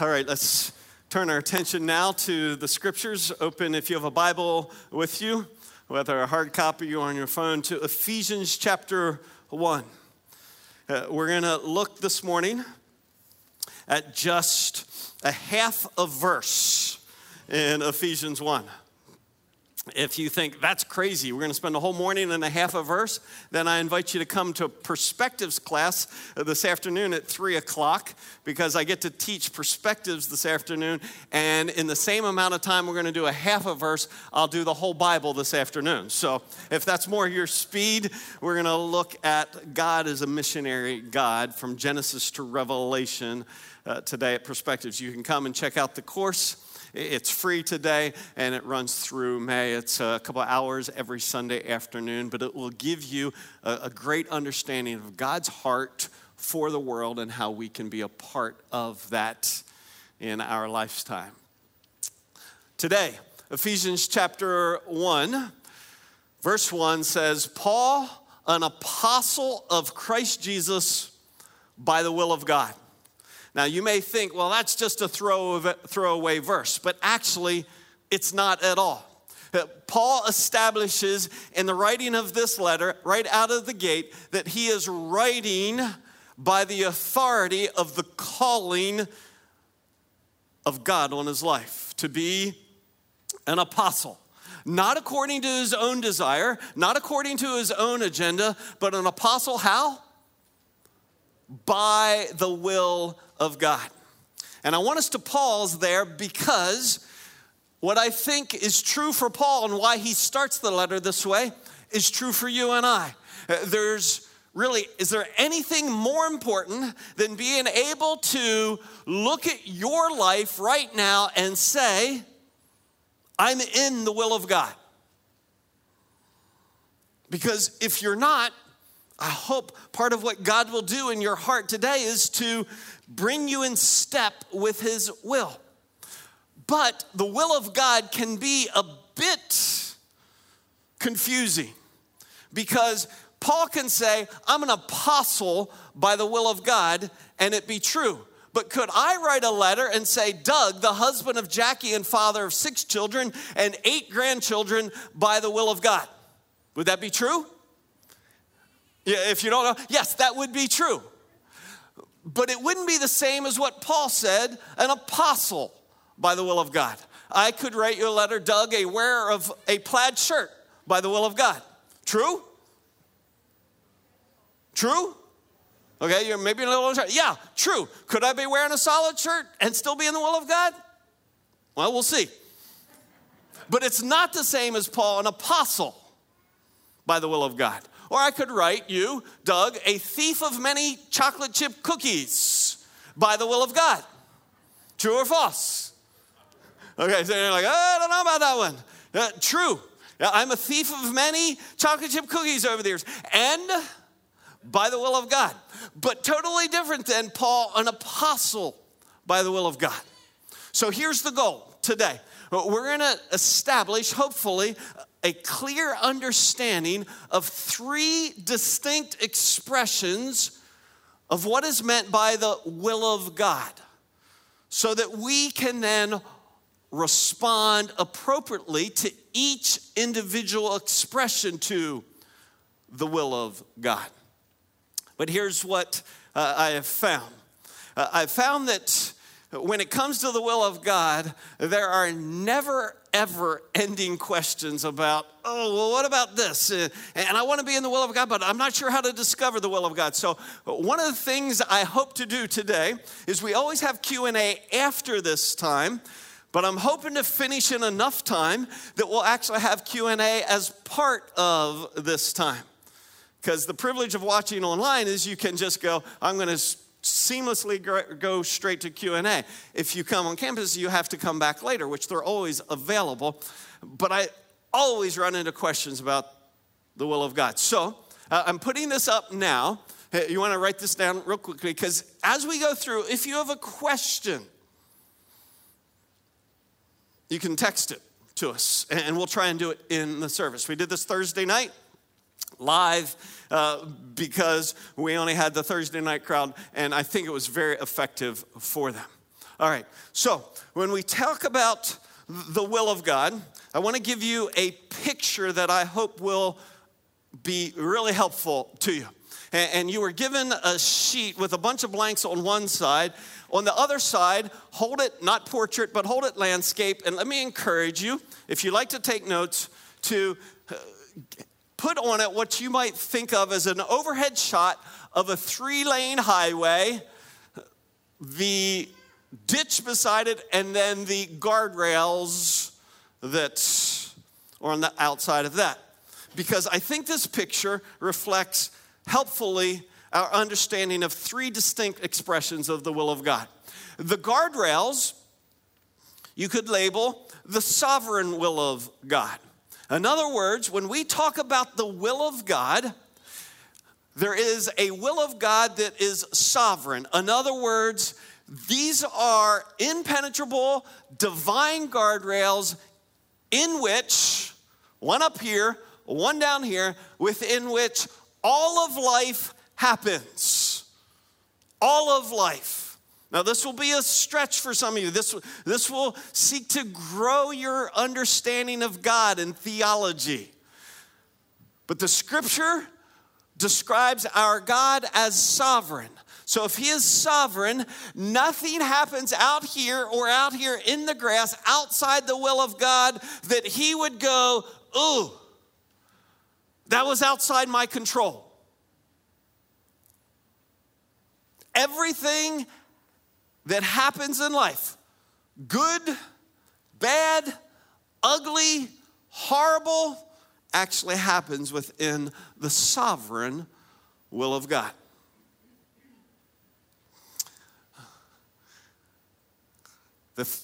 All right, let's turn our attention now to the scriptures. Open, if you have a Bible with you, whether a hard copy or on your phone, to Ephesians chapter 1. Uh, we're going to look this morning at just a half a verse in Ephesians 1. If you think that's crazy, we're going to spend a whole morning and a half a verse, then I invite you to come to perspectives class this afternoon at 3 o'clock because I get to teach perspectives this afternoon. And in the same amount of time we're going to do a half a verse, I'll do the whole Bible this afternoon. So if that's more your speed, we're going to look at God as a missionary God from Genesis to Revelation uh, today at Perspectives. You can come and check out the course. It's free today and it runs through May. It's a couple hours every Sunday afternoon, but it will give you a, a great understanding of God's heart for the world and how we can be a part of that in our lifetime. Today, Ephesians chapter 1, verse 1 says, Paul, an apostle of Christ Jesus by the will of God. Now, you may think, well, that's just a throw throwaway verse, but actually, it's not at all. Uh, Paul establishes in the writing of this letter, right out of the gate, that he is writing by the authority of the calling of God on his life to be an apostle. Not according to his own desire, not according to his own agenda, but an apostle how? By the will of God. And I want us to pause there because what I think is true for Paul and why he starts the letter this way is true for you and I. Uh, there's really, is there anything more important than being able to look at your life right now and say, I'm in the will of God? Because if you're not, I hope part of what God will do in your heart today is to bring you in step with His will. But the will of God can be a bit confusing because Paul can say, I'm an apostle by the will of God, and it be true. But could I write a letter and say, Doug, the husband of Jackie and father of six children and eight grandchildren by the will of God? Would that be true? Yeah, if you don't know, yes, that would be true. But it wouldn't be the same as what Paul said, an apostle by the will of God. I could write you a letter, Doug, a wearer of a plaid shirt by the will of God. True? True? Okay, you're maybe a little shirt. Yeah, true. Could I be wearing a solid shirt and still be in the will of God? Well, we'll see. But it's not the same as Paul, an apostle by the will of God. Or I could write you, Doug, a thief of many chocolate chip cookies by the will of God. True or false? Okay, so you're like, oh, I don't know about that one. Uh, true. I'm a thief of many chocolate chip cookies over the years. And by the will of God. But totally different than Paul, an apostle by the will of God. So here's the goal today. We're going to establish, hopefully, a clear understanding of three distinct expressions of what is meant by the will of God so that we can then respond appropriately to each individual expression to the will of God. But here's what uh, I have found uh, I've found that when it comes to the will of God, there are never ever ending questions about, oh, well, what about this? Uh, and I want to be in the will of God, but I'm not sure how to discover the will of God. So one of the things I hope to do today is we always have Q&A after this time, but I'm hoping to finish in enough time that we'll actually have Q&A as part of this time. Because the privilege of watching online is you can just go, I'm going to seamlessly go straight to q&a if you come on campus you have to come back later which they're always available but i always run into questions about the will of god. So uh, i'm putting this up now. You want to write this down real quickly? Because as we go through if you have a question you can text it to us and we'll try and do it in the service. We did this thursday night live uh, because we only had the Thursday night crowd, and I think it was very effective for them. All right, so when we talk about the will of God, I want to give you a picture that I hope will be really helpful to you. And you were given a sheet with a bunch of blanks on one side. On the other side, hold it not portrait, but hold it landscape. And let me encourage you, if you like to take notes, to uh, put on it what you might think of as an overhead shot of a three lane highway, the ditch beside it, and then the guardrails that are on the outside of that. Because I think this picture reflects helpfully our understanding of three distinct expressions of the will of God. The guardrails, you could label the sovereign will of God. In other words, when we talk about the will of God, there is a will of God that is sovereign. In other words, these are impenetrable divine guardrails in which, one up here, one down here, within which all of life happens. All of life. Now, this will be a stretch for some of you. This, this will seek to grow your understanding of God and theology. But the scripture describes our God as sovereign. So if he is sovereign, nothing happens out here or out here in the grass outside the will of God that he would go, ooh, that was outside my control. Everything that happens in life, good, bad, ugly, horrible, actually happens within the sovereign will of God. The th-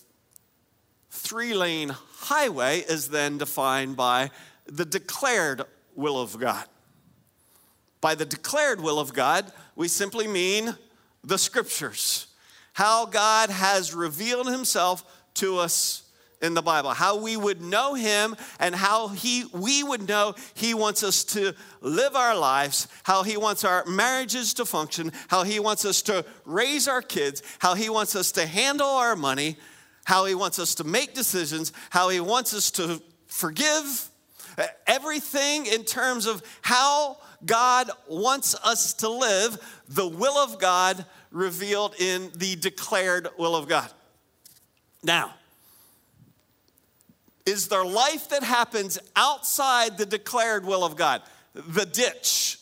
three lane highway is then defined by the declared will of God. By the declared will of God, we simply mean the scriptures, how God has revealed himself to us in the Bible, how we would know him and how he we would know he wants us to live our lives, how he wants our marriages to function, how he wants us to raise our kids, how he wants us to handle our money, how he wants us to make decisions, how he wants us to forgive. Everything in terms of how God wants us to live, the will of God revealed in the declared will of God. Now, is there life that happens outside the declared will of God? The ditch.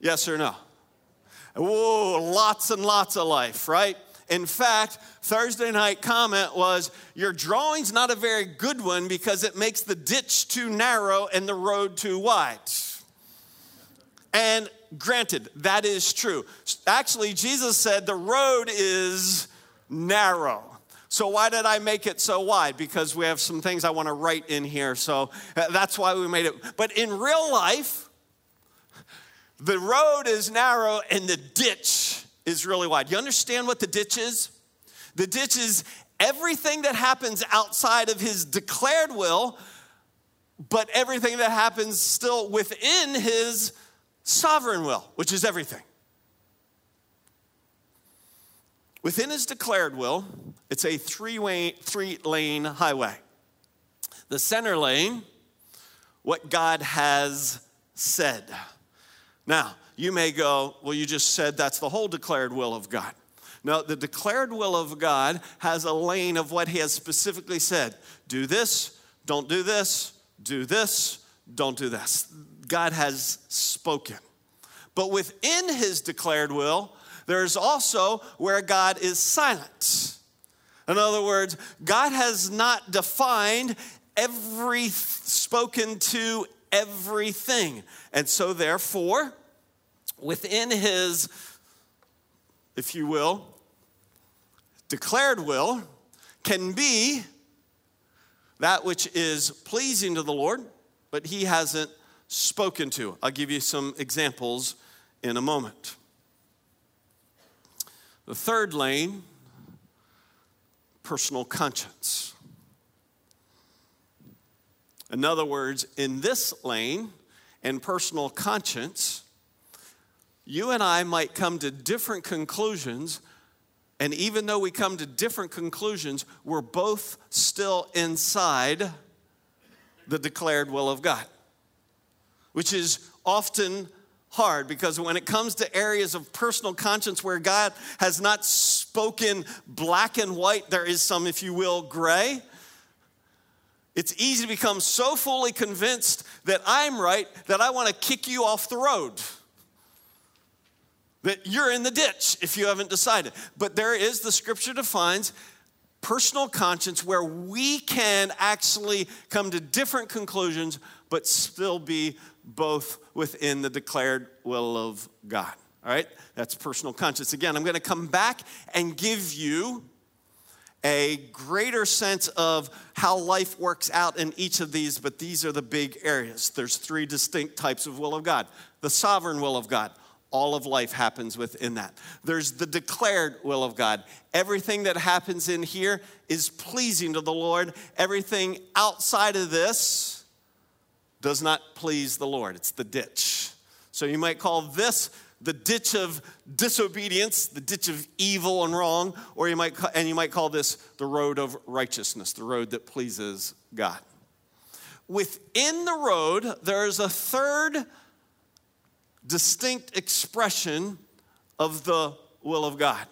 Yes or no? Whoa, lots and lots of life, right? In fact, Thursday night comment was your drawing's not a very good one because it makes the ditch too narrow and the road too wide. And granted, that is true. Actually, Jesus said the road is narrow. So, why did I make it so wide? Because we have some things I want to write in here. So, uh, that's why we made it. But in real life, the road is narrow and the ditch is really wide. You understand what the ditch is? The ditch is everything that happens outside of his declared will, but everything that happens still within his sovereign will, which is everything. Within his declared will, it's a three, way, three lane highway. The center lane, what God has said. Now, you may go, well, you just said that's the whole declared will of God. No, the declared will of God has a lane of what He has specifically said do this, don't do this, do this, don't do this. God has spoken. But within His declared will, there's also where God is silent. In other words, God has not defined every spoken to everything. And so, therefore, within his, if you will, declared will, can be that which is pleasing to the Lord, but he hasn't spoken to. I'll give you some examples in a moment. The third lane, personal conscience. In other words, in this lane, and personal conscience, you and I might come to different conclusions. And even though we come to different conclusions, we're both still inside the declared will of God, which is often hard because when it comes to areas of personal conscience where God has not spoken black and white, there is some, if you will, gray. It's easy to become so fully convinced that I'm right that I want to kick you off the road. That you're in the ditch if you haven't decided. But there is, the scripture defines personal conscience where we can actually come to different conclusions but still be both within the declared will of God. All right? That's personal conscience. Again, I'm going to come back and give you a greater sense of how life works out in each of these, but these are the big areas. There's three distinct types of will of God the sovereign will of God. All of life happens within that. There's the declared will of God. Everything that happens in here is pleasing to the Lord. Everything outside of this does not please the Lord. It's the ditch. So you might call this the ditch of disobedience, the ditch of evil and wrong, or you might and you might call this the road of righteousness, the road that pleases God. Within the road, there is a third distinct expression of the will of God,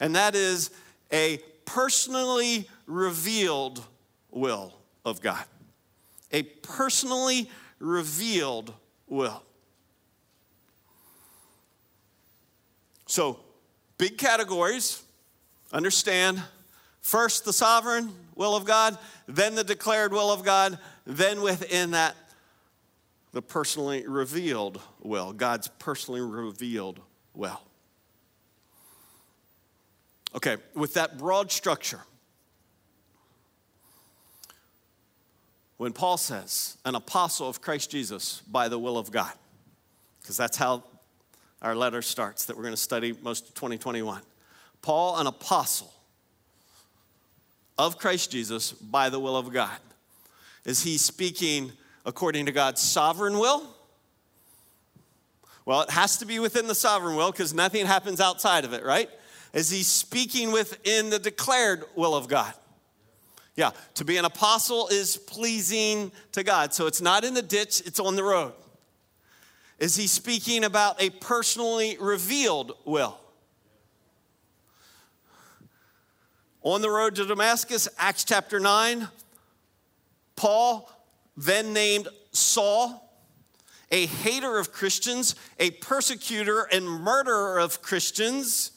and that is a personally revealed will of God. A personally revealed will. So, big categories. Understand first the sovereign will of God, then the declared will of God, then within that, the personally revealed will, God's personally revealed will. Okay, with that broad structure, when Paul says, an apostle of Christ Jesus by the will of God, because that's how our letter starts that we're going to study most of 2021. Paul, an apostle of Christ Jesus by the will of God. Is he speaking according to God's sovereign will? Well, it has to be within the sovereign will because nothing happens outside of it, right? Is he speaking within the declared will of God? Yeah, to be an apostle is pleasing to God. So it's not in the ditch, it's on the road. Is he speaking about a personally revealed will? On the road to Damascus, Acts chapter 9, Paul, then named Saul, a hater of Christians, a persecutor and murderer of Christians,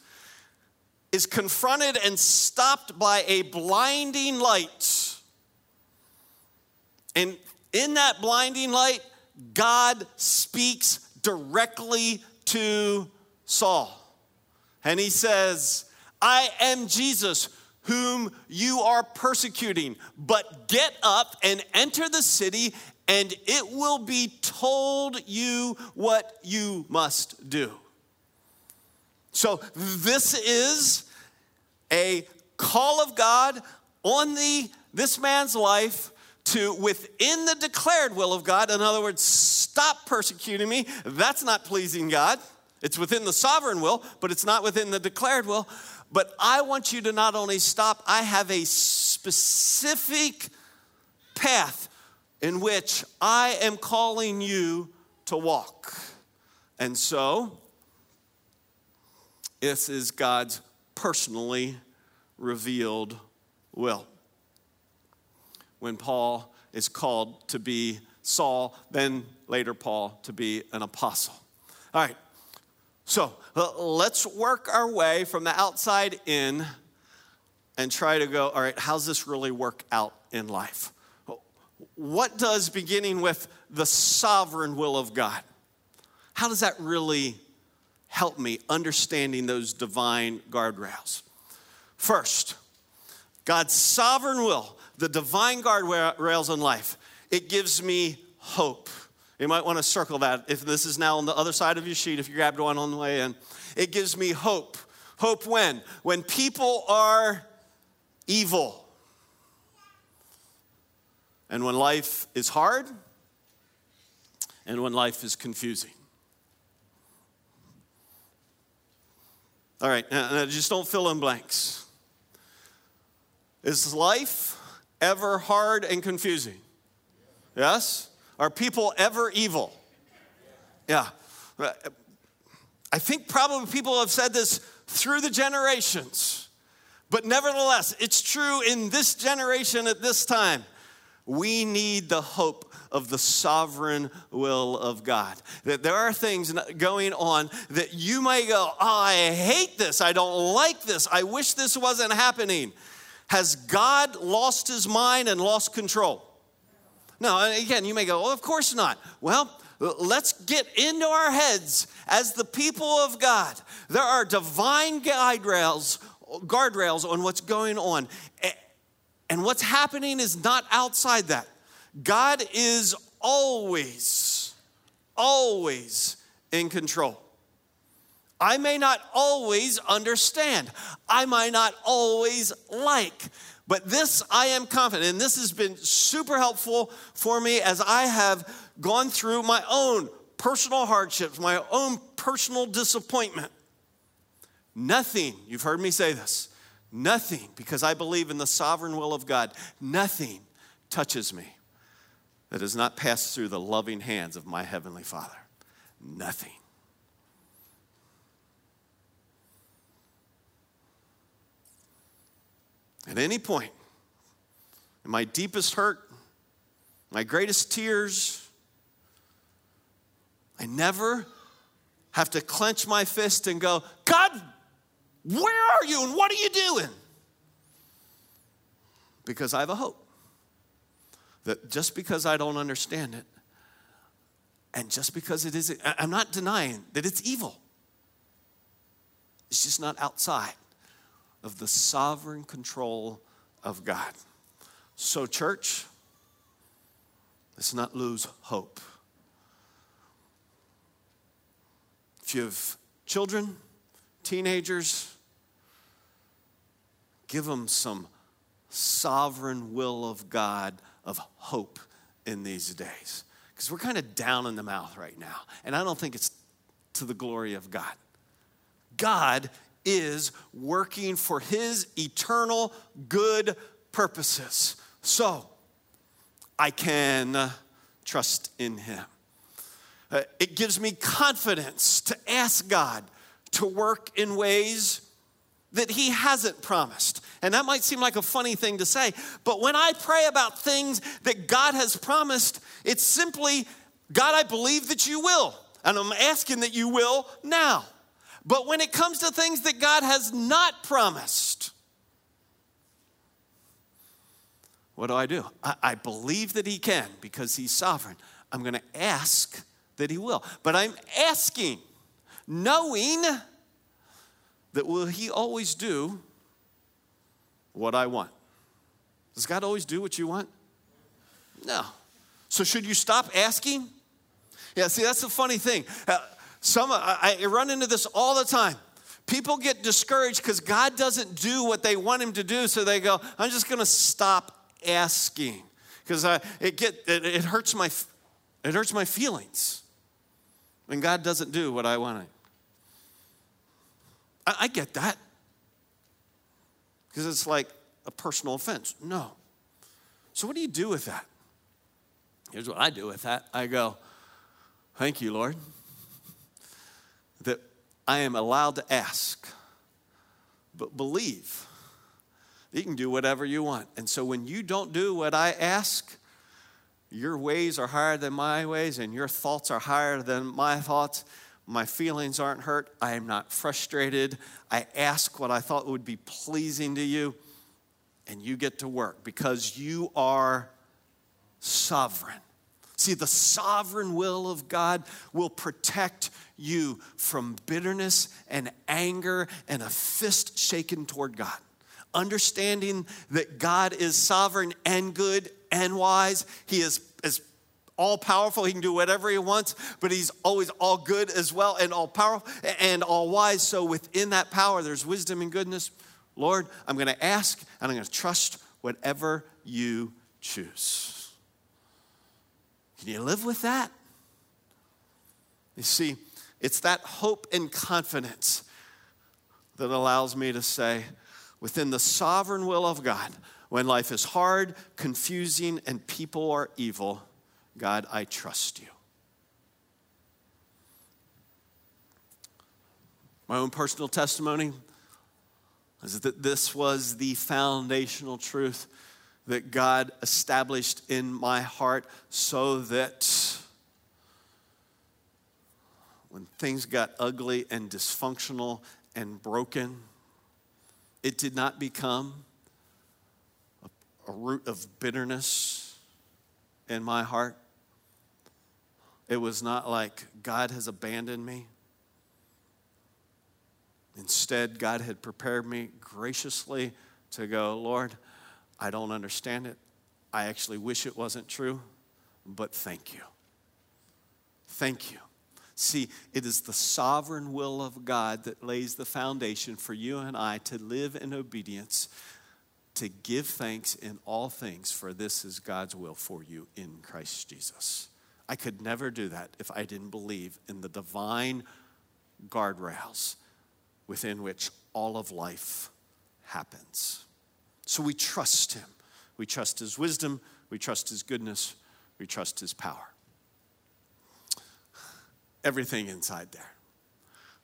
is confronted and stopped by a blinding light. And in that blinding light, God speaks directly to Saul. And he says, I am Jesus whom you are persecuting, but get up and enter the city, and it will be told you what you must do. So, this is a call of God on the, this man's life to within the declared will of God. In other words, stop persecuting me. That's not pleasing God. It's within the sovereign will, but it's not within the declared will. But I want you to not only stop, I have a specific path in which I am calling you to walk. And so, this is God's personally revealed will when Paul is called to be Saul, then later Paul to be an apostle. All right, so uh, let's work our way from the outside in and try to go, all right, how's this really work out in life? What does beginning with the sovereign will of God, how does that really help me understanding those divine guardrails? First, God's sovereign will the divine guardrails in life. It gives me hope. You might want to circle that if this is now on the other side of your sheet, if you grabbed one on the way in. It gives me hope. Hope when? When people are evil. And when life is hard, and when life is confusing. All right, now, just don't fill in blanks. Is life ever hard and confusing? Yes? Are people ever evil? Yeah. I think probably people have said this through the generations, but nevertheless, it's true in this generation at this time. We need the hope of the sovereign will of God. That there are things going on that you may go, oh, I hate this. I don't like this. I wish this wasn't happening. Has God lost his mind and lost control? No, again, you may go, well, of course not. Well, let's get into our heads as the people of God. There are divine guide rails, guardrails on what's going on. And what's happening is not outside that. God is always, always in control. I may not always understand. I might not always like. But this I am confident, and this has been super helpful for me as I have gone through my own personal hardships, my own personal disappointment. Nothing, you've heard me say this, nothing, because I believe in the sovereign will of God, nothing touches me that has not passed through the loving hands of my Heavenly Father. Nothing. At any point, in my deepest hurt, my greatest tears, I never have to clench my fist and go, God, where are you and what are you doing? Because I have a hope that just because I don't understand it, and just because it is, I'm not denying that it's evil. It's just not outside of the sovereign control of God. So, church, let's not lose hope. If you have children, teenagers, give them some sovereign will of God of hope in these days. Because we're kind of down in the mouth right now. And I don't think it's to the glory of God. God is working for his eternal good purposes. So I can trust in him. Uh, it gives me confidence to ask God to work in ways that he hasn't promised. And that might seem like a funny thing to say, but when I pray about things that God has promised, it's simply, God, I believe that you will. And I'm asking that you will now. But when it comes to things that God has not promised, what do I do? I, I believe that He can because He's sovereign. I'm going to ask that He will. But I'm asking, knowing that will He always do what I want? Does God always do what you want? No. So should you stop asking? Yeah, see, that's the funny thing. Uh, some, I, I run into this all the time. People get discouraged because God doesn't do what they want Him to do, so they go, "I'm just going to stop asking," because it get it, it hurts my it hurts my feelings when God doesn't do what I want. I, I get that because it's like a personal offense. No. So what do you do with that? Here's what I do with that. I go, "Thank you, Lord." I am allowed to ask, but believe you can do whatever you want. And so when you don't do what I ask, your ways are higher than my ways, and your thoughts are higher than my thoughts. My feelings aren't hurt. I am not frustrated. I ask what I thought would be pleasing to you, and you get to work because you are sovereign. See, the sovereign will of God will protect you from bitterness and anger and a fist shaken toward God. Understanding that God is sovereign and good and wise, He is, is all powerful. He can do whatever He wants, but He's always all good as well and all powerful and all wise. So within that power, there's wisdom and goodness. Lord, I'm going to ask and I'm going to trust whatever you choose. Can you live with that? You see, it's that hope and confidence that allows me to say, within the sovereign will of God, when life is hard, confusing, and people are evil, God, I trust you. My own personal testimony is that this was the foundational truth that God established in my heart so that when things got ugly and dysfunctional and broken, it did not become a, a root of bitterness in my heart. It was not like God has abandoned me. Instead, God had prepared me graciously to go, Lord, I don't understand it. I actually wish it wasn't true, but thank you. Thank you. See, it is the sovereign will of God that lays the foundation for you and I to live in obedience, to give thanks in all things, for this is God's will for you in Christ Jesus. I could never do that if I didn't believe in the divine guardrails within which all of life happens. So we trust him. We trust his wisdom, we trust his goodness, we trust his power. Everything inside there.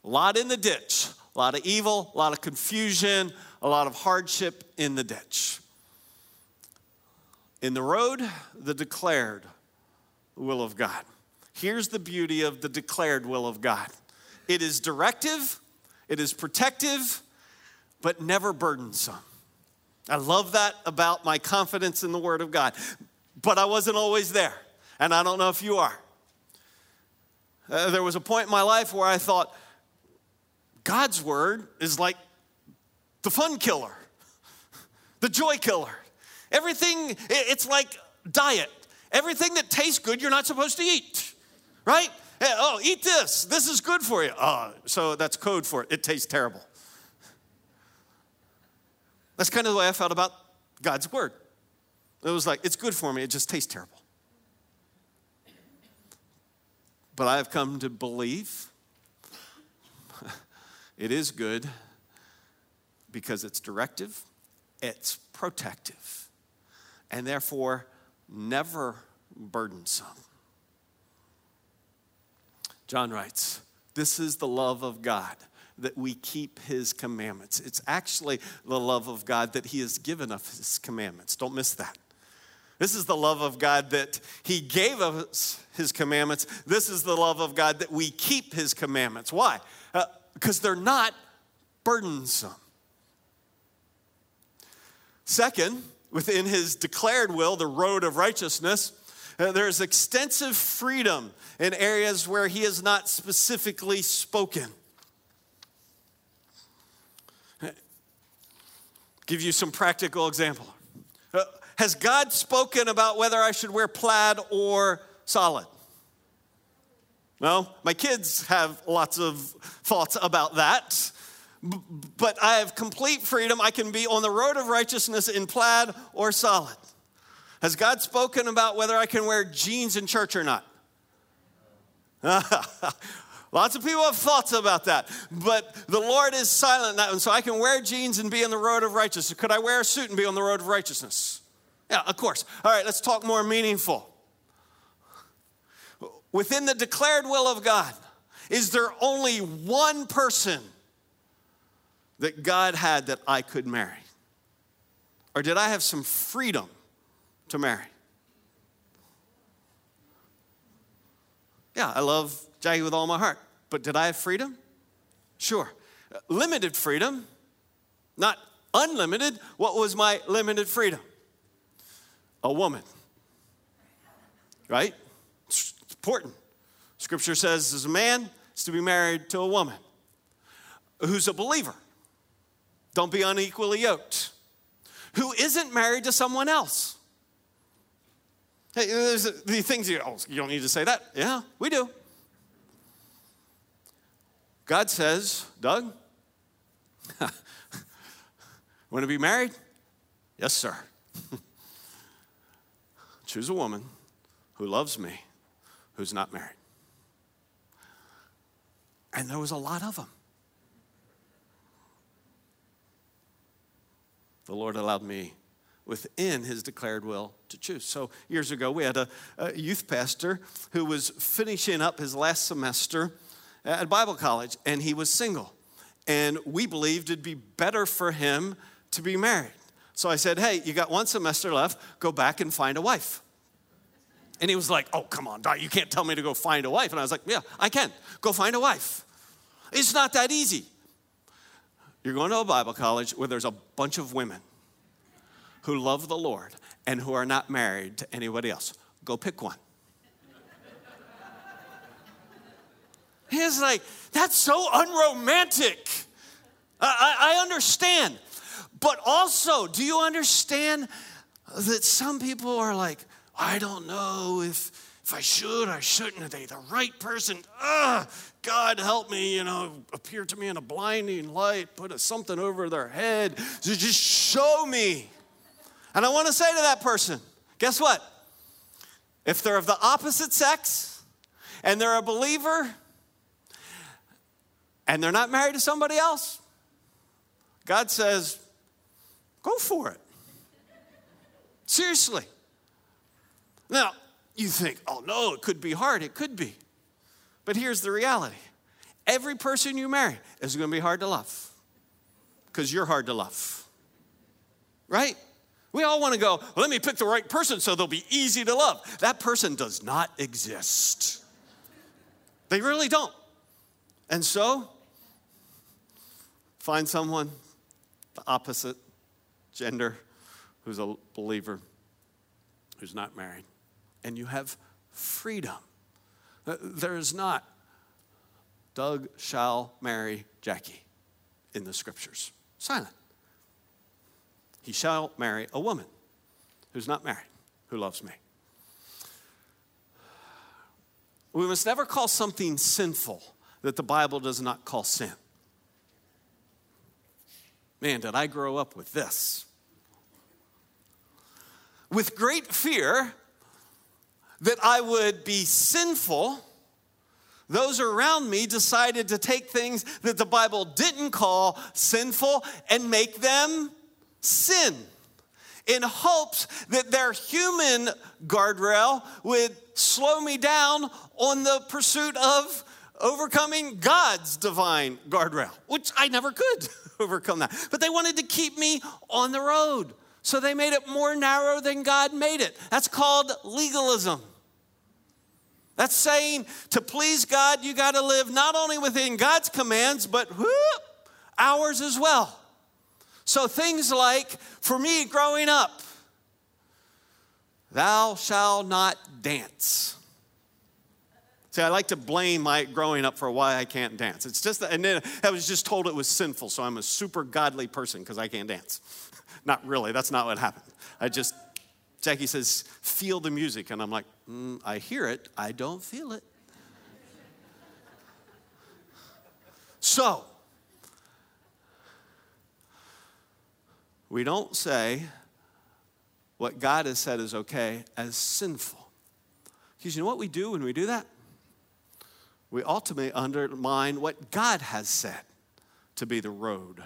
A lot in the ditch, a lot of evil, a lot of confusion, a lot of hardship in the ditch. In the road, the declared will of God. Here's the beauty of the declared will of God it is directive, it is protective, but never burdensome. I love that about my confidence in the Word of God. But I wasn't always there, and I don't know if you are. Uh, there was a point in my life where I thought, God's Word is like the fun killer, the joy killer. Everything, it's like diet. Everything that tastes good, you're not supposed to eat, right? oh, eat this. This is good for you. Oh, so that's code for it. It tastes terrible. That's kind of the way I felt about God's word. It was like, it's good for me, it just tastes terrible. But I have come to believe it is good because it's directive, it's protective, and therefore never burdensome. John writes, This is the love of God, that we keep his commandments. It's actually the love of God that he has given us his commandments. Don't miss that. This is the love of God that he gave us his commandments. This is the love of God that we keep his commandments. Why? Because uh, they're not burdensome. Second, within his declared will, the road of righteousness, uh, there's extensive freedom in areas where he has not specifically spoken. Give you some practical example. Uh, has God spoken about whether I should wear plaid or solid? Well, my kids have lots of thoughts about that, but I have complete freedom. I can be on the road of righteousness in plaid or solid. Has God spoken about whether I can wear jeans in church or not? Lots of people have thoughts about that, but the Lord is silent now, and so I can wear jeans and be on the road of righteousness. Could I wear a suit and be on the road of righteousness? Yeah, of course. All right, let's talk more meaningful. Within the declared will of God, is there only one person that God had that I could marry? Or did I have some freedom to marry. Yeah, I love Jackie with all my heart, but did I have freedom? Sure. Limited freedom, not unlimited. What was my limited freedom? A woman. Right? It's important. Scripture says, as a man is to be married to a woman who's a believer. Don't be unequally yoked. Who isn't married to someone else. Hey, there's the things you, oh, you don't need to say that. Yeah, we do. God says, Doug, want to be married? Yes, sir. Choose a woman who loves me, who's not married. And there was a lot of them. the Lord allowed me within his declared will to choose. So, years ago, we had a, a, youth pastor who was finishing up his last semester at Bible college, and he was single. And we believed it'd be better for him to be married. So I said, Hey, you got one semester left, go back and find a wife. And he was like, Oh, come on, Doc, you can't tell me to go find a wife. And I was like, Yeah, I can. Go find a wife. It's not that easy. You're going to a Bible college where there's a bunch of women who love the Lord and who are not married to anybody else. Go pick one. He's like, that's so unromantic. I, I, I understand. But also, do you understand that some people are like, I don't know if, if I should, I shouldn't. Are they the right person? Ugh, God help me, you know, appear to me in a blinding light, put a, something over their head. just show me. And I want to say to that person, guess what? If they're of the opposite sex and they're a believer and they're not married to somebody else, God says, go for it. Seriously. Now, you think, oh no, it could be hard. It could be. But here's the reality every person you marry is going to be hard to love because you're hard to love. Right? We all want to go, well, let me pick the right person so they'll be easy to love. That person does not exist. They really don't. And so, find someone the opposite gender who's a believer, who's not married, and you have freedom. There is not Doug shall marry Jackie in the scriptures. Silent. He shall marry a woman who's not married, who loves me. We must never call something sinful that the Bible does not call sin. Man, did I grow up with this. With great fear that I would be sinful, those around me decided to take things that the Bible didn't call sinful and make them sin in hopes that their human guardrail would slow me down on the pursuit of overcoming God's divine guardrail, which I never could overcome that. But they wanted to keep me on the road. So they made it more narrow than God made it. That's called legalism. That's saying to please God, you got to live not only within God's commands, but whoop, ours as well. So things like, for me growing up, thou shalt not dance. See, I like to blame my growing up for why I can't dance. It's just that, and then I was just told it was sinful, so I'm a super godly person because I can't dance. not really, that's not what happened. I just, Jackie says, feel the music, and I'm like, mm, I hear it, I don't feel it. so, We don't say what God has said is okay as sinful. Because you know what we do when we do that? We ultimately undermine what God has said to be the road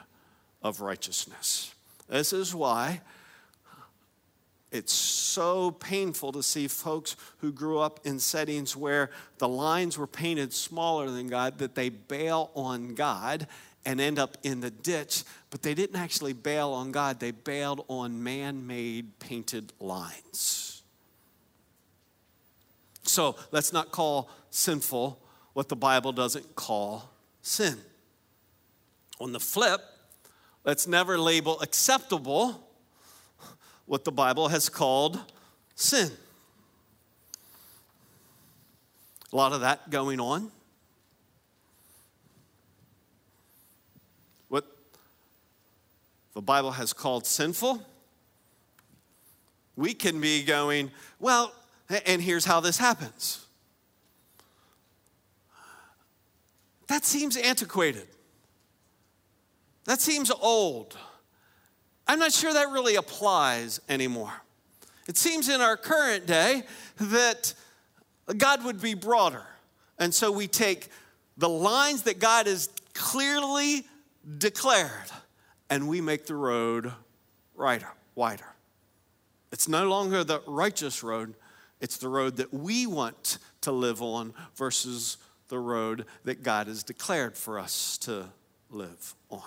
of righteousness. This is why it's so painful to see folks who grew up in settings where the lines were painted smaller than God that they bail on God and end up in the ditch, but they didn't actually bail on God, they bailed on man made painted lines. So let's not call sinful what the Bible doesn't call sin. On the flip, let's never label acceptable what the Bible has called sin. A lot of that going on. What the Bible has called sinful, we can be going, well, and here's how this happens. That seems antiquated. That seems old. I'm not sure that really applies anymore. It seems in our current day that God would be broader. And so we take the lines that God has clearly declared and we make the road wider, wider. It's no longer the righteous road, it's the road that we want to live on versus the road that God has declared for us to live on.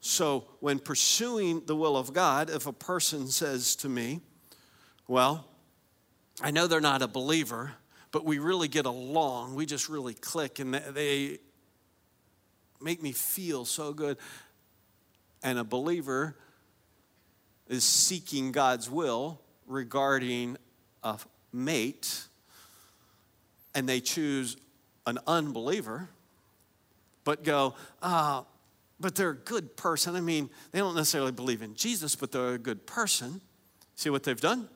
So, when pursuing the will of God, if a person says to me, Well, I know they're not a believer, but we really get along, we just really click, and they make me feel so good. And a believer is seeking God's will regarding a mate, and they choose an unbeliever, but go, ah, but they're a good person. I mean, they don't necessarily believe in Jesus, but they're a good person. See what they've done?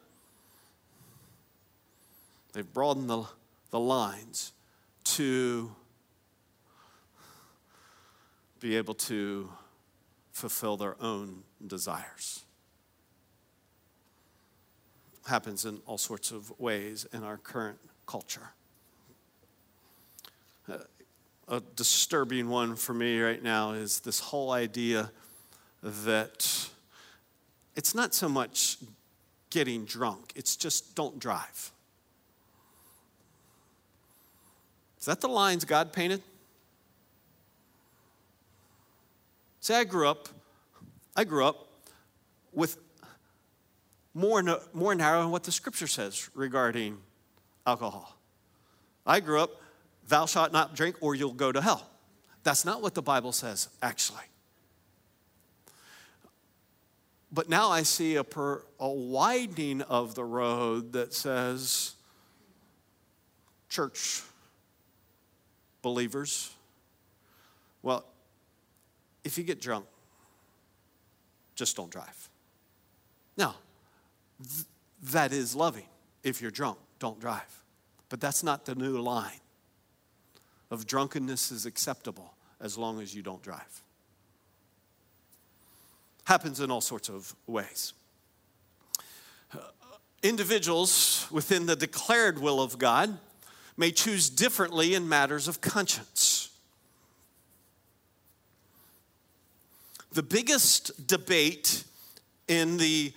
They've broadened the, the lines to be able to fulfill their own desires. Happens in all sorts of ways in our current culture. A disturbing one for me right now is this whole idea that it's not so much getting drunk, it's just don't drive. Is that the lines God painted? See, I grew up, I grew up with more, more narrow than what the scripture says regarding alcohol. I grew up, thou shalt not drink or you'll go to hell. That's not what the Bible says, actually. But now I see a, per, a widening of the road that says, church believers, well, if you get drunk, just don't drive. Now, th- that is loving. If you're drunk, don't drive. But that's not the new line of drunkenness is acceptable as long as you don't drive. Happens in all sorts of ways. Individuals within the declared will of God may choose differently in matters of conscience. The biggest debate in the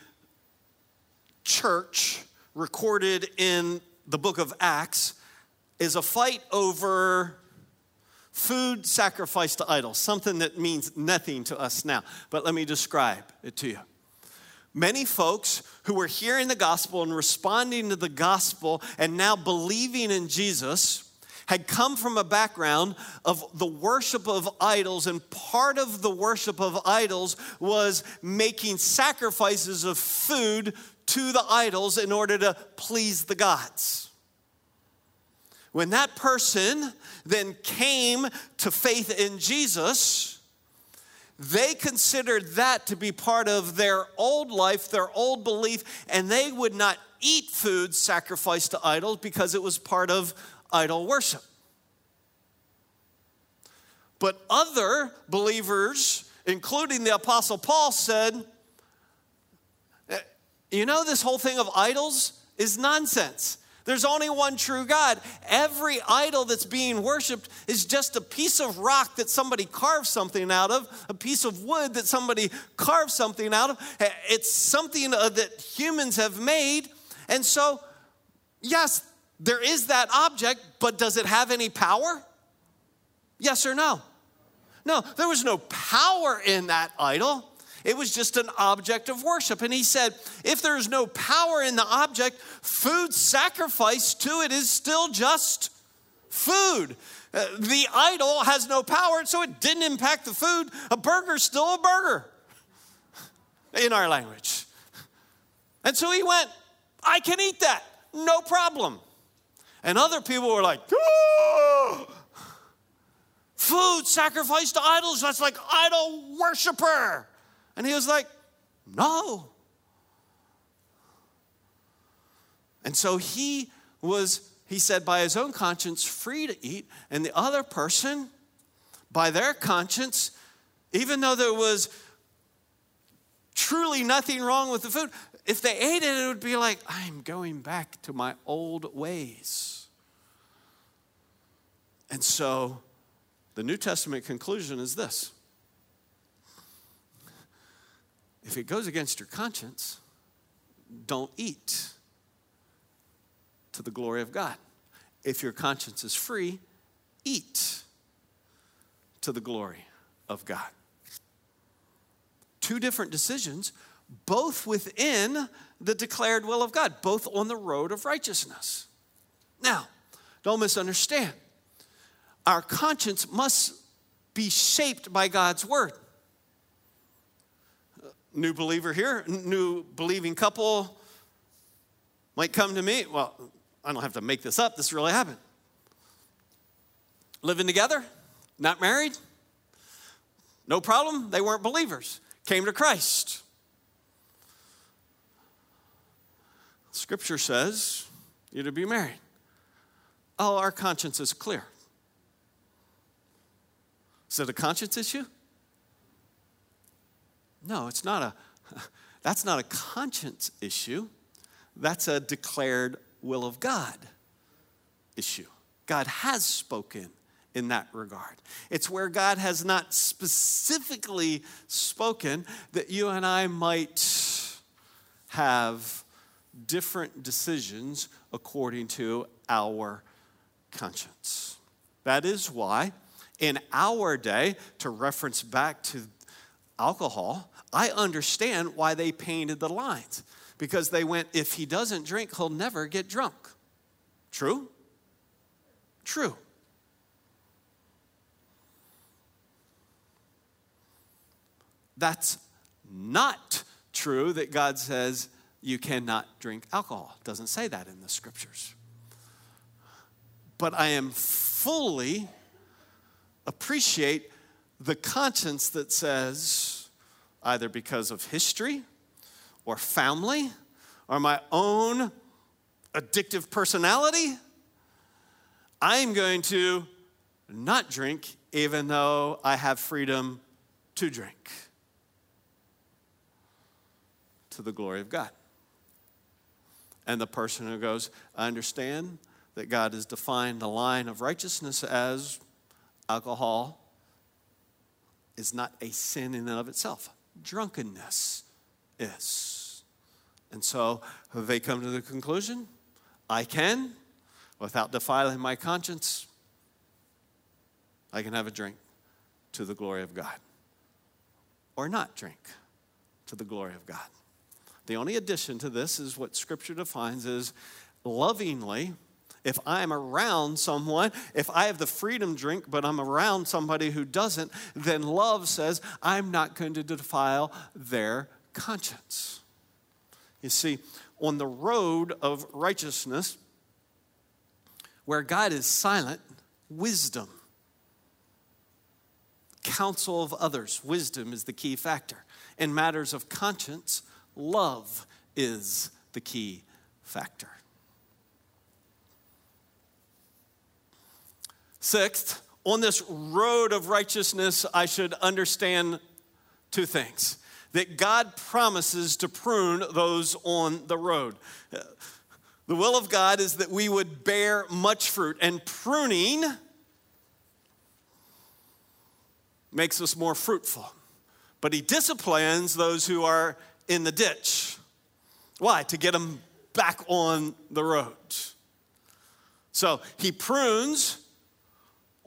church recorded in the book of Acts is a fight over food sacrificed to idols, something that means nothing to us now. But let me describe it to you. Many folks who were hearing the gospel and responding to the gospel and now believing in Jesus had come from a background of the worship of idols, and part of the worship of idols was making sacrifices of food to the idols in order to please the gods. When that person then came to faith in Jesus, they considered that to be part of their old life, their old belief, and they would not eat food sacrificed to idols because it was part of idol worship. But other believers, including the Apostle Paul, said, eh, You know, this whole thing of idols is nonsense. There's only one true God. Every idol that's being worshiped is just a piece of rock that somebody carved something out of, a piece of wood that somebody carved something out of. It's something uh, that humans have made. And so, yes, there is that object, but does it have any power? Yes or no? No, there was no power in that idol. It was just an object of worship. And he said, if there's no power in the object, food sacrificed to it is still just food. Uh, the idol has no power, so it didn't impact the food. A burger's still a burger in our language. And so he went, I can eat that, no problem. And other people were like, oh! food sacrificed to idols, that's like idol worshiper. And he was like, No. And so he was, he said, by his own conscience, free to eat. And the other person, by their conscience, even though there was truly nothing wrong with the food, if they ate it, it would be like, I'm going back to my old ways. And so the New Testament conclusion is this If it goes against your conscience, don't eat to the glory of God. If your conscience is free, eat to the glory of God. Two different decisions, both within the declared will of God, both on the road of righteousness. Now, don't misunderstand. Our conscience must be shaped by God's word. New believer here, new believing couple might come to me. Well, I don't have to make this up, this really happened. Living together, not married, no problem. They weren't believers, came to Christ. Scripture says you're to be married. Oh, our conscience is clear. Is it a conscience issue? No, it's not a that's not a conscience issue. That's a declared will of God issue. God has spoken in that regard. It's where God has not specifically spoken that you and I might have different decisions according to our conscience. That is why, in our day, to reference back to alcohol, I understand why they painted the lines. Because they went, if he doesn't drink, he'll never get drunk. True? True. That's not true that God says you cannot drink alcohol. Doesn't say that in the scriptures. But I am fully appreciate the conscience that says, either because of history or family or my own addictive personality, I'm going to not drink even though I have freedom to drink to the glory of God. And the person who goes, I understand that God has defined the line of righteousness as alcohol is not a sin in and of itself. Drunkenness is. And so they come to the conclusion I can, without defiling my conscience, I can have a drink to the glory of God. Or not drink to the glory of God. The only addition to this is what Scripture defines as lovingly. If I'm around someone, if I have the freedom drink, but I'm around somebody who doesn't, then love says, I'm not going to defile their conscience. You see, on the road of righteousness, where God is silent, wisdom, counsel of others, wisdom is the key factor. In matters of conscience, love is the key factor. Sixth, on this road of righteousness, I should understand two things that God promises to prune those on the road. The will of God is that we would bear much fruit, and pruning makes us more fruitful. But He disciplines those who are in the ditch. Why? To get them back on the road. So He prunes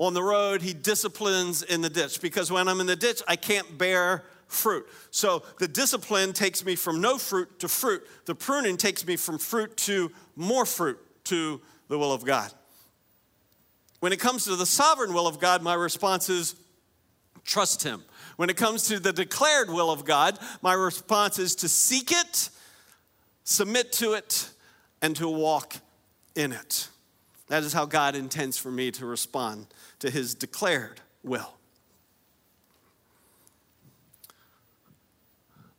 on the road, He disciplines in the ditch because when I'm in the ditch, I can't bear fruit. So the discipline takes me from no fruit to fruit. The pruning takes me from fruit to more fruit to the will of God. When it comes to the sovereign will of God, my response is trust Him. When it comes to the declared will of God, my response is to seek it, submit to it, and to walk in it. That is how God intends for me to respond to His declared will.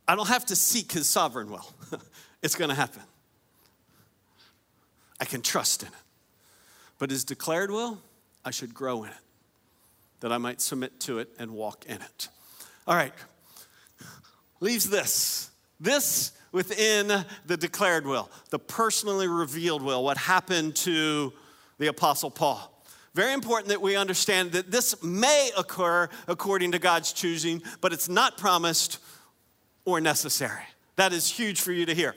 I don't have to seek his sovereign will. it's going to happen. I can trust in it. But his declared will, I should grow in it, that I might submit to it and walk in it. All right, leaves this. This within the declared will, the personally revealed will, what happened to the Apostle Paul. Very important that we understand that this may occur according to God's choosing, but it's not promised or necessary. That is huge for you to hear.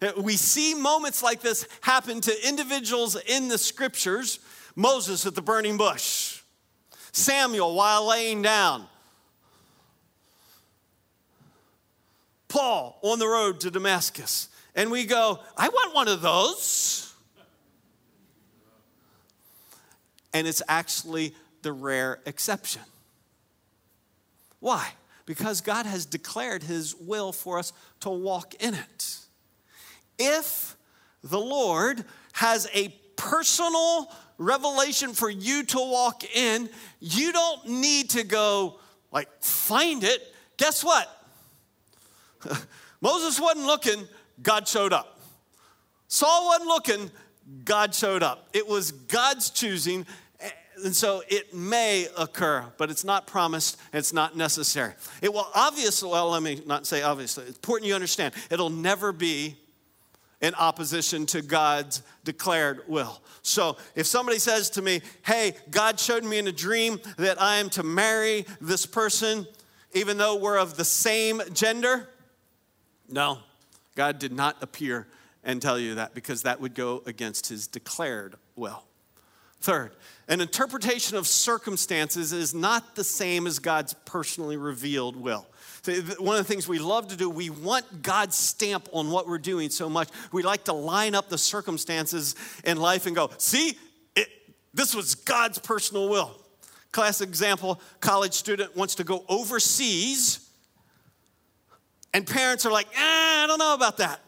Uh, we see moments like this happen to individuals in the scriptures Moses at the burning bush, Samuel while laying down, Paul on the road to Damascus. And we go, I want one of those. And it's actually the rare exception. Why? Because God has declared His will for us to walk in it. If the Lord has a personal revelation for you to walk in, you don't need to go like find it. Guess what? Moses wasn't looking, God showed up. Saul wasn't looking, God showed up. It was God's choosing, and so it may occur, but it's not promised, it's not necessary. It will obviously, well, let me not say obviously, it's important you understand, it'll never be in opposition to God's declared will. So if somebody says to me, hey, God showed me in a dream that I am to marry this person, even though we're of the same gender, no, God did not appear and tell you that because that would go against his declared will. Third, an interpretation of circumstances is not the same as God's personally revealed will. One of the things we love to do, we want God's stamp on what we're doing so much. We like to line up the circumstances in life and go, see, it, this was God's personal will. Classic example college student wants to go overseas and parents are like, eh, I don't know about that.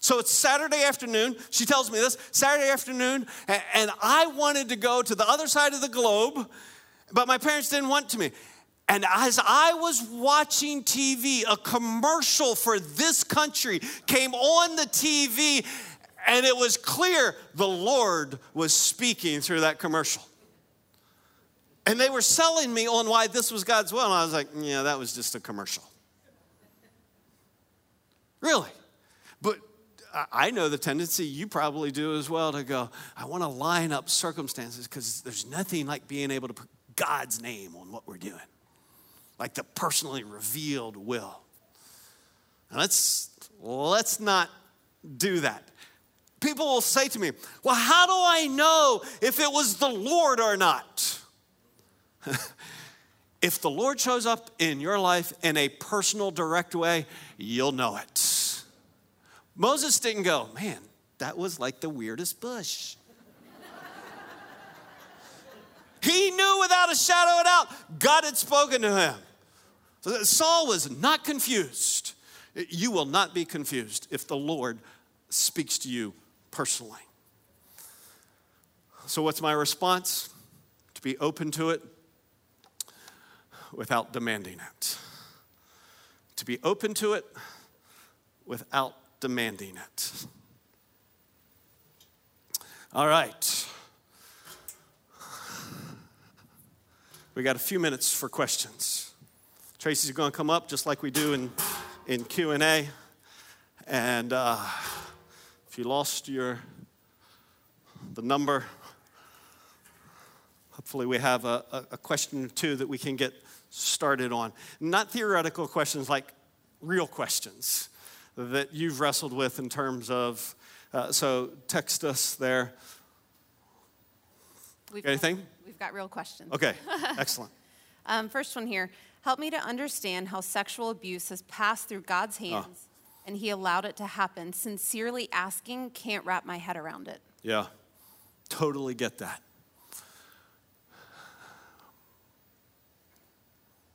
So it's Saturday afternoon. She tells me this Saturday afternoon, and I wanted to go to the other side of the globe, but my parents didn't want to me. And as I was watching TV, a commercial for this country came on the TV, and it was clear the Lord was speaking through that commercial. And they were selling me on why this was God's will. And I was like, yeah, that was just a commercial. Really? I know the tendency, you probably do as well, to go, I want to line up circumstances because there's nothing like being able to put God's name on what we're doing, like the personally revealed will. Let's, let's not do that. People will say to me, Well, how do I know if it was the Lord or not? if the Lord shows up in your life in a personal, direct way, you'll know it. Moses didn't go, man, that was like the weirdest bush. he knew without a shadow of doubt God had spoken to him. So Saul was not confused. You will not be confused if the Lord speaks to you personally. So, what's my response? To be open to it without demanding it. To be open to it without demanding it. All right. We got a few minutes for questions. Tracy's going to come up just like we do in, in Q&A. And uh, if you lost your the number, hopefully we have a, a question or two that we can get started on. Not theoretical questions, like real questions that you've wrestled with in terms of. Uh, so text us there. We've Anything? Got, we've got real questions. Okay, excellent. um, first one here. Help me to understand how sexual abuse has passed through God's ah. hands and He allowed it to happen. Sincerely asking, can't wrap my head around it. Yeah, totally get that.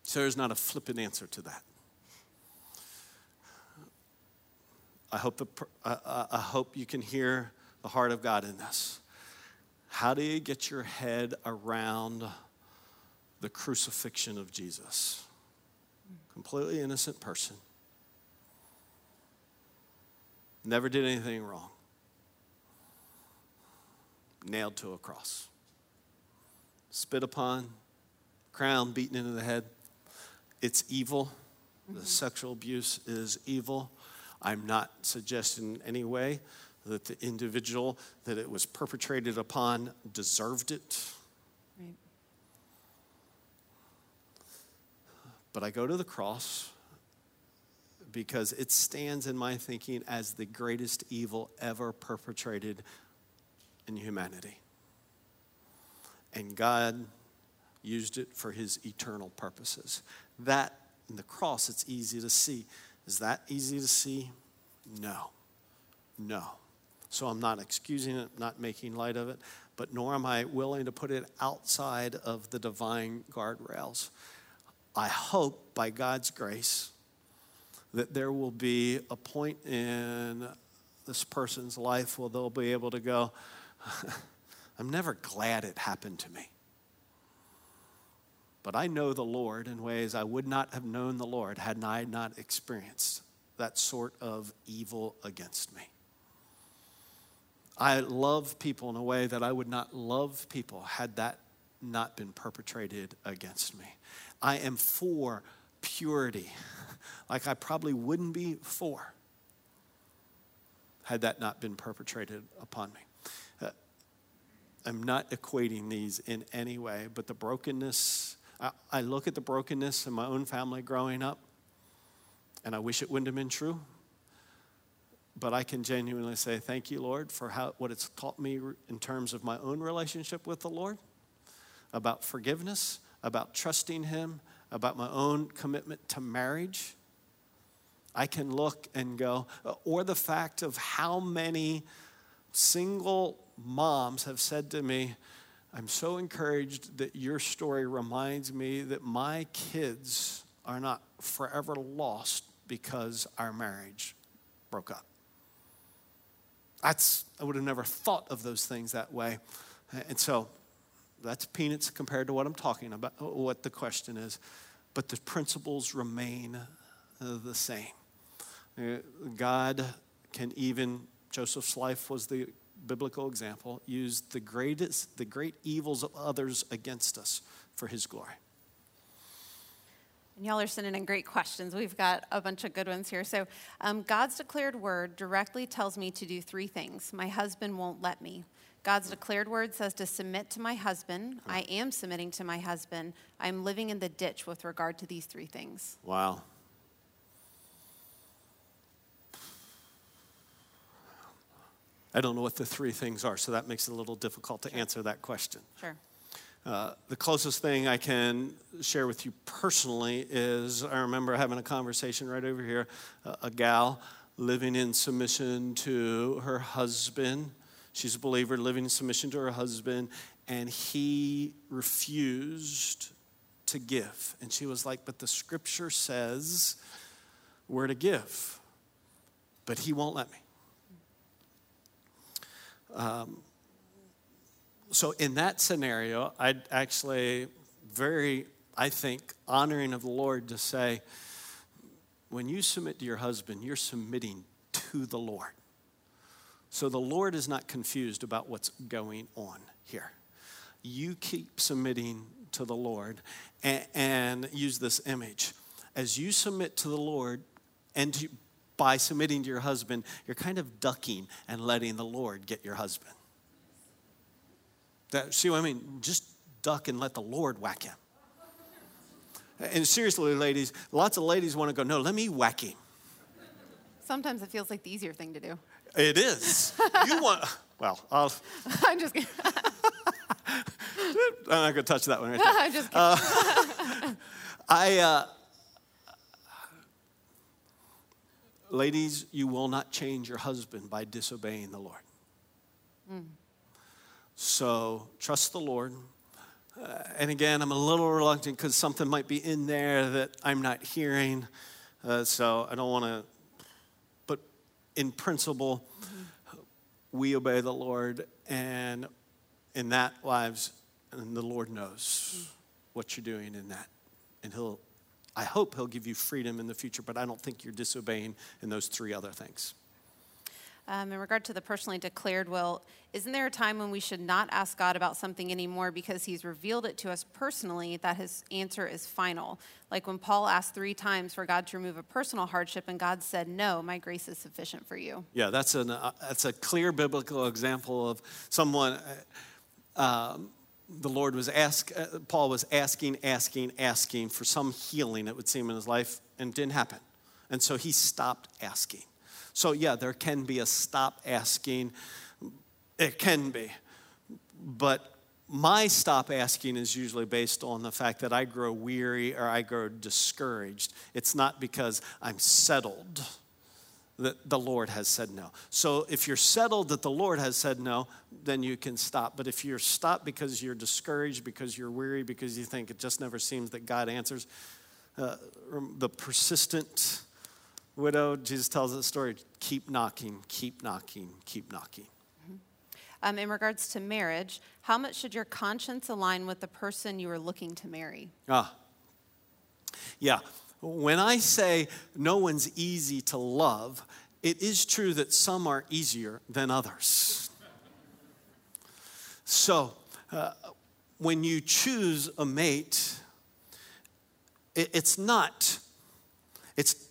So there's not a flippant answer to that. I hope, the, I, I hope you can hear the heart of God in this. How do you get your head around the crucifixion of Jesus? Completely innocent person. Never did anything wrong. Nailed to a cross. Spit upon, crown beaten into the head. It's evil. Mm-hmm. The sexual abuse is evil. I'm not suggesting in any way that the individual that it was perpetrated upon deserved it. Right. But I go to the cross because it stands in my thinking as the greatest evil ever perpetrated in humanity. And God used it for his eternal purposes. That in the cross, it's easy to see. Is that easy to see? No. No. So I'm not excusing it, not making light of it, but nor am I willing to put it outside of the divine guardrails. I hope by God's grace that there will be a point in this person's life where they'll be able to go, I'm never glad it happened to me. But I know the Lord in ways I would not have known the Lord had I not experienced that sort of evil against me. I love people in a way that I would not love people had that not been perpetrated against me. I am for purity, like I probably wouldn't be for had that not been perpetrated upon me. Uh, I'm not equating these in any way, but the brokenness I, look at the brokenness in my own family growing up, and I wish it wouldn't have been true. But I can genuinely say, Thank you, Lord, for how, what it's taught me in terms of my own relationship with the Lord, about forgiveness, about trusting Him, about my own commitment to marriage. I can look and go, uh, or the fact of how many single moms have said to me, I'm so encouraged that your story reminds me that my kids are not forever lost because our marriage broke up. That's, I would have never thought of those things that way. And so that's peanuts compared to what I'm talking about, what the question is. But the principles remain the same. Uh, God can even, Joseph's life was the biblical example, used the greatest, the great evils of others against us for his glory. And y'all are sending in great questions. We've got a bunch of good ones here. So, um, God's declared word directly tells me to do three things. My husband won't let me. God's declared word says to submit to my husband. I am submitting to my husband. I'm living in the ditch with regard to these three things. Wow. I don't know what the three things are, so that makes it a little difficult to answer that question. Sure. Uh, the closest thing I can share with you personally is I remember having a conversation right over here, uh, a gal living in submission to her husband. She's a believer living in submission to her husband, and he refused to give. And she was like, But the scripture says we're to give, but he won't let me. Um, so, in that scenario, I'd actually very, I think, honoring of the Lord to say, when you submit to your husband, you're submitting to the Lord. So the Lord is not confused about what's going on here. You keep submitting to the Lord and, and use this image. As you submit to the Lord and to, by submitting to your husband, you're kind of ducking and letting the Lord get your husband. That, see what I mean? Just duck and let the Lord whack him. And seriously, ladies, lots of ladies want to go, no, let me whack him. Sometimes it feels like the easier thing to do. It is. you want, well, I'll. I'm just kidding. I'm not going to touch that one right there. I'm just kidding. Uh, I, uh, ladies, you will not change your husband by disobeying the Lord. Mm. So trust the Lord. Uh, and again, I'm a little reluctant because something might be in there that I'm not hearing. Uh, so I don't want to, but in principle, mm-hmm. we obey the Lord. And in that, lives, and the Lord knows mm-hmm. what you're doing in that. And He'll I hope He'll give you freedom in the future, but I don't think you're disobeying in those three other things. Um, in regard to the personally declared will, isn't there a time when we should not ask God about something anymore because He's revealed it to us personally that His answer is final? Like when Paul asked three times for God to remove a personal hardship, and God said, No, my grace is sufficient for you. Yeah, that's, an, uh, that's a clear biblical example of someone. Uh, um, the Lord was ask, uh, Paul was asking, asking, asking for some healing, it would seem, in his life, and didn't happen. And so he stopped asking. So, yeah, there can be a stop asking. It can be. But my stop asking is usually based on the fact that I grow weary or I grow discouraged. It's not because I'm settled that the Lord has said no. So if you're settled that the Lord has said no, then you can stop. But if you're stopped because you're discouraged, because you're weary, because you think it just never seems that God answers, uh, the persistent widow, Jesus tells that story keep knocking, keep knocking, keep knocking. Mm-hmm. Um, in regards to marriage, how much should your conscience align with the person you are looking to marry? Ah, yeah. When I say no one's easy to love, it is true that some are easier than others. So, uh, when you choose a mate, it, it's not, it's,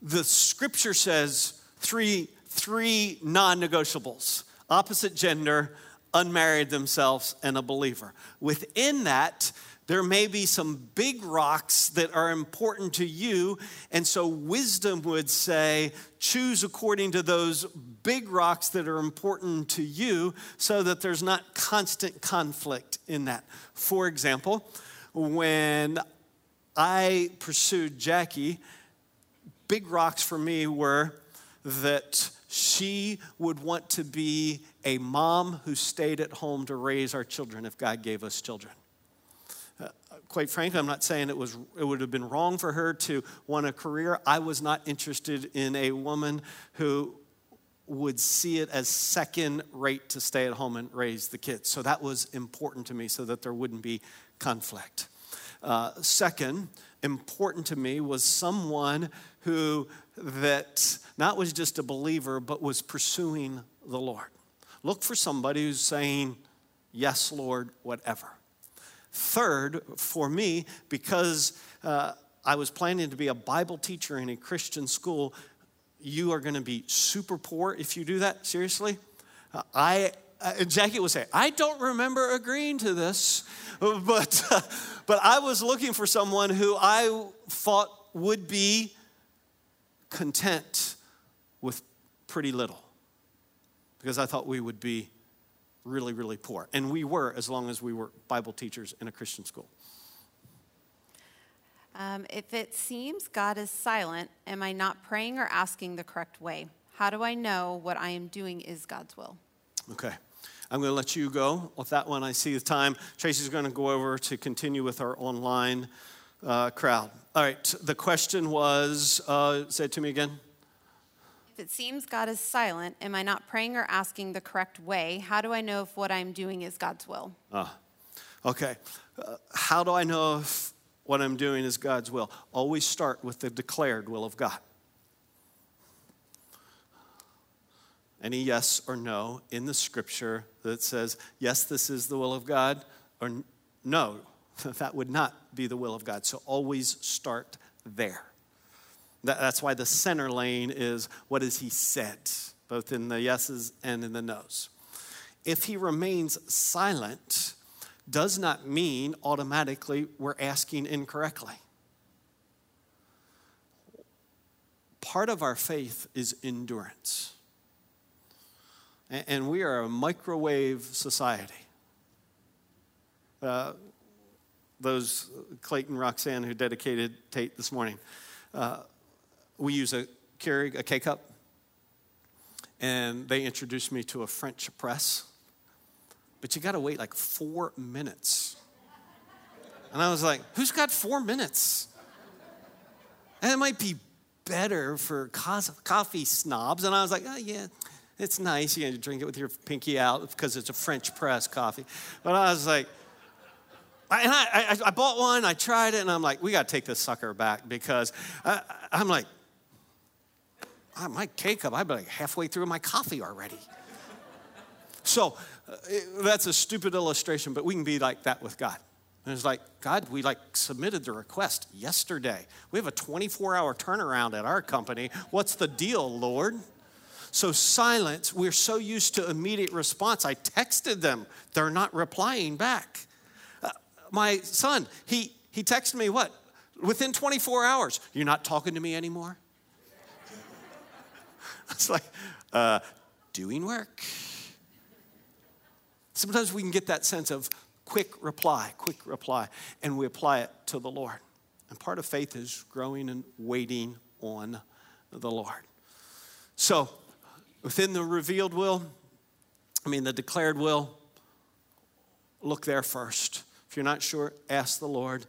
the scripture says three, three non negotiables opposite gender, unmarried themselves, and a believer. Within that, there may be some big rocks that are important to you. And so, wisdom would say, choose according to those big rocks that are important to you so that there's not constant conflict in that. For example, when I pursued Jackie, big rocks for me were that she would want to be a mom who stayed at home to raise our children if God gave us children quite frankly, I'm not saying it was it would have been wrong for her to want a career. I was not interested in a woman who would see it as second rate to stay at home and raise the kids. So that was important to me so that there wouldn't be conflict. Uh, second, important to me was someone who that not was just a believer but was pursuing the Lord. Look for somebody who's saying, Yes, Lord, whatever. Third, for me, because uh, I was planning to be a Bible teacher in a Christian school, you are going to be super poor if you do that. Seriously? Uh, I uh, Jackie would say, I don't remember agreeing to this, but, uh, but I was looking for someone who I thought would be content with pretty little because I thought we would be really, really poor. And we were as long as we were Bible teachers in a Christian school. Um, if it seems God is silent, am I not praying or asking the correct way? How do I know what I am doing is God's will? Okay. I'm going to let you go with that one. I see the time. Tracy's going to go over to continue with our online uh, crowd. All right. The question was uh, say it to me again. It seems God is silent, am I not praying or asking the correct way? How do I know if what I'm doing is God's will? Ah, okay. Uh, how do I know if what I'm doing is God's will? Always start with the declared will of God. Any yes or no in the scripture that says, yes, this is the will of God, or no, that would not be the will of God. So always start there. That's why the center lane is what has he said, both in the yeses and in the nos. If he remains silent, does not mean automatically we're asking incorrectly. Part of our faith is endurance. And we are a microwave society. Uh, those Clayton Roxanne who dedicated Tate this morning. Uh, we use a Keurig, a K cup, and they introduced me to a French press. But you got to wait like four minutes. And I was like, who's got four minutes? And it might be better for coffee snobs. And I was like, oh, yeah, it's nice. You, drink it with your pinky out because it's a French press coffee. But I was like, and I, I, I, bought one, I tried it, and I'm like, we got to take this sucker back because I, I'm like, my K cup, I'd be like halfway through my coffee already. so uh, it, that's a stupid illustration, but we can be like that with God. And it's like, God, we like submitted the request yesterday. We have a 24 hour turnaround at our company. What's the deal, Lord? So, silence, we're so used to immediate response. I texted them, they're not replying back. Uh, my son, he, he texted me what? Within 24 hours, you're not talking to me anymore? It's like uh, doing work. Sometimes we can get that sense of quick reply, quick reply, and we apply it to the Lord. And part of faith is growing and waiting on the Lord. So, within the revealed will, I mean, the declared will, look there first. If you're not sure, ask the Lord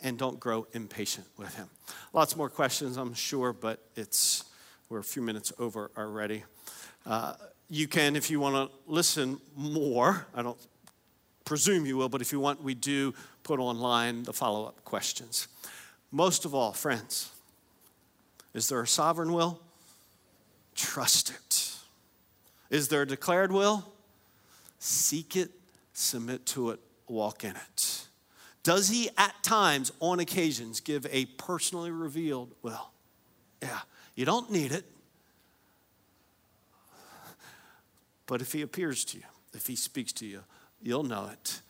and don't grow impatient with Him. Lots more questions, I'm sure, but it's we're a few minutes over already. Uh, you can, if you want to listen more, I don't presume you will, but if you want, we do put online the follow up questions. Most of all, friends, is there a sovereign will? Trust it. Is there a declared will? Seek it, submit to it, walk in it. Does he at times, on occasions, give a personally revealed will? Yeah, you don't need it. But if he appears to you, if he speaks to you, you'll know it.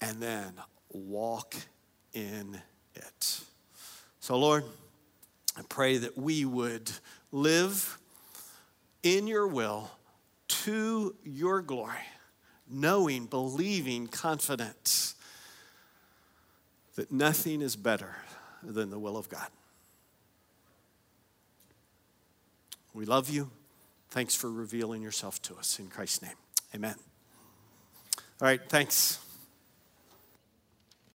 And then walk in it. So, Lord, I pray that we would live in your will to your glory, knowing, believing, confident that nothing is better than the will of God. We love you. Thanks for revealing yourself to us. In Christ's name, amen. All right, thanks.